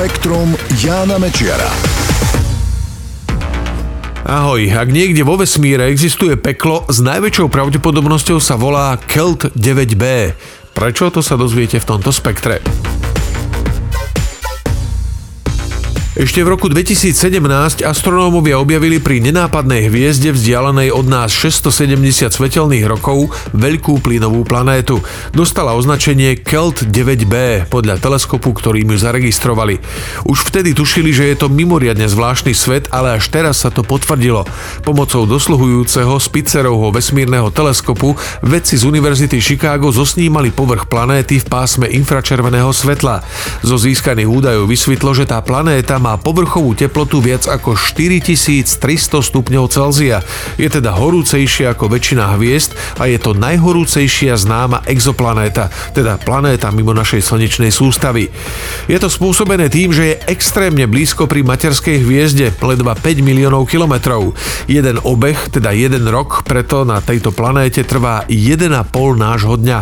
Spektrum Jána Mečiara. Ahoj, ak niekde vo vesmíre existuje peklo, s najväčšou pravdepodobnosťou sa volá Kelt 9b. Prečo to sa dozviete v tomto spektre? Ešte v roku 2017 astronómovia objavili pri nenápadnej hviezde vzdialenej od nás 670 svetelných rokov veľkú plynovú planétu. Dostala označenie Kelt 9b podľa teleskopu, ktorým ju zaregistrovali. Už vtedy tušili, že je to mimoriadne zvláštny svet, ale až teraz sa to potvrdilo. Pomocou dosluhujúceho Spitzerovho vesmírneho teleskopu vedci z Univerzity Chicago zosnímali povrch planéty v pásme infračerveného svetla. Zo získaných údajov vysvetlo, že tá planéta má má povrchovú teplotu viac ako 4300 stupňov Celzia. Je teda horúcejšia ako väčšina hviezd a je to najhorúcejšia známa exoplanéta, teda planéta mimo našej slnečnej sústavy. Je to spôsobené tým, že je extrémne blízko pri materskej hviezde, ledva 5 miliónov kilometrov. Jeden obeh, teda jeden rok, preto na tejto planéte trvá 1,5 nášho dňa.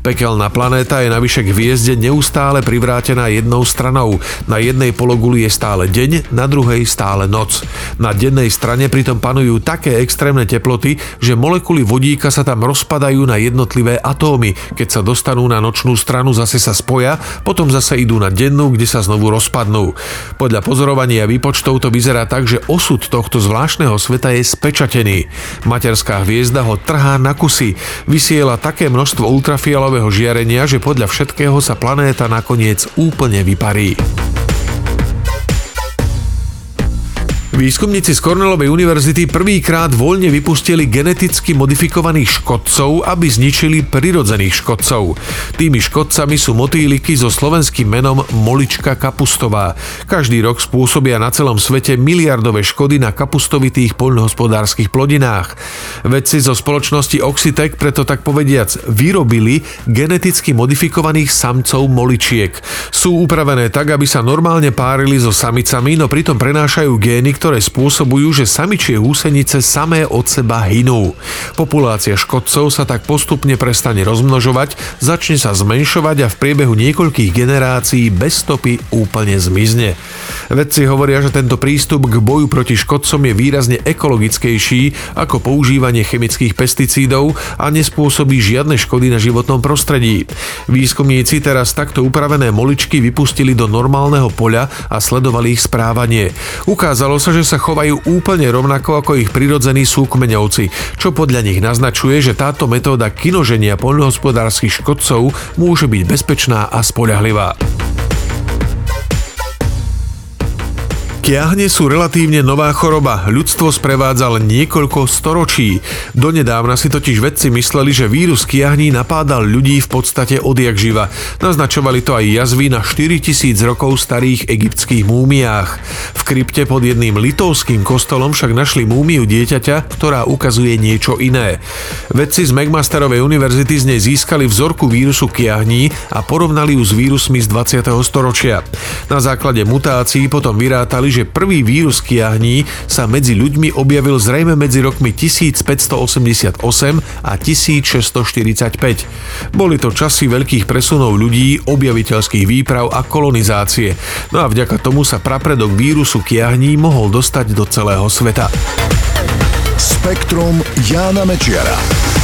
Pekelná planéta je navyše k hviezde neustále privrátená jednou stranou. Na jednej pologuli je stále stále deň, na druhej stále noc. Na dennej strane pritom panujú také extrémne teploty, že molekuly vodíka sa tam rozpadajú na jednotlivé atómy. Keď sa dostanú na nočnú stranu, zase sa spoja, potom zase idú na dennú, kde sa znovu rozpadnú. Podľa pozorovania výpočtov to vyzerá tak, že osud tohto zvláštneho sveta je spečatený. Materská hviezda ho trhá na kusy, vysiela také množstvo ultrafialového žiarenia, že podľa všetkého sa planéta nakoniec úplne vyparí. Výskumníci z Cornellovej univerzity prvýkrát voľne vypustili geneticky modifikovaných škodcov, aby zničili prirodzených škodcov. Tými škodcami sú motýliky so slovenským menom Molička kapustová. Každý rok spôsobia na celom svete miliardové škody na kapustovitých poľnohospodárskych plodinách. Vedci zo spoločnosti Oxitec preto tak povediac vyrobili geneticky modifikovaných samcov moličiek. Sú upravené tak, aby sa normálne párili so samicami, no pritom prenášajú gény, ktoré spôsobujú, že samičie húsenice samé od seba hynú. Populácia škodcov sa tak postupne prestane rozmnožovať, začne sa zmenšovať a v priebehu niekoľkých generácií bez stopy úplne zmizne. Vedci hovoria, že tento prístup k boju proti škodcom je výrazne ekologickejší ako používanie chemických pesticídov a nespôsobí žiadne škody na životnom prostredí. Výskumníci teraz takto upravené moličky vypustili do normálneho poľa a sledovali ich správanie. Ukázalo sa, že sa chovajú úplne rovnako ako ich prirodzení súkmeňovci, čo podľa nich naznačuje, že táto metóda kinoženia poľnohospodárskych škodcov môže byť bezpečná a spoľahlivá. Kiahne sú relatívne nová choroba. Ľudstvo sprevádza len niekoľko storočí. Donedávna si totiž vedci mysleli, že vírus kiahní napádal ľudí v podstate odjak živa. Naznačovali to aj jazvy na 4000 rokov starých egyptských múmiách. V krypte pod jedným litovským kostolom však našli múmiu dieťaťa, ktorá ukazuje niečo iné. Vedci z McMasterovej univerzity z nej získali vzorku vírusu kiahní a porovnali ju s vírusmi z 20. storočia. Na základe mutácií potom vyrátali, že prvý vírus kiahní sa medzi ľuďmi objavil zrejme medzi rokmi 1588 a 1645. Boli to časy veľkých presunov ľudí, objaviteľských výprav a kolonizácie. No a vďaka tomu sa prapredok vírusu kiahní mohol dostať do celého sveta. Spektrum Jána Mečiara.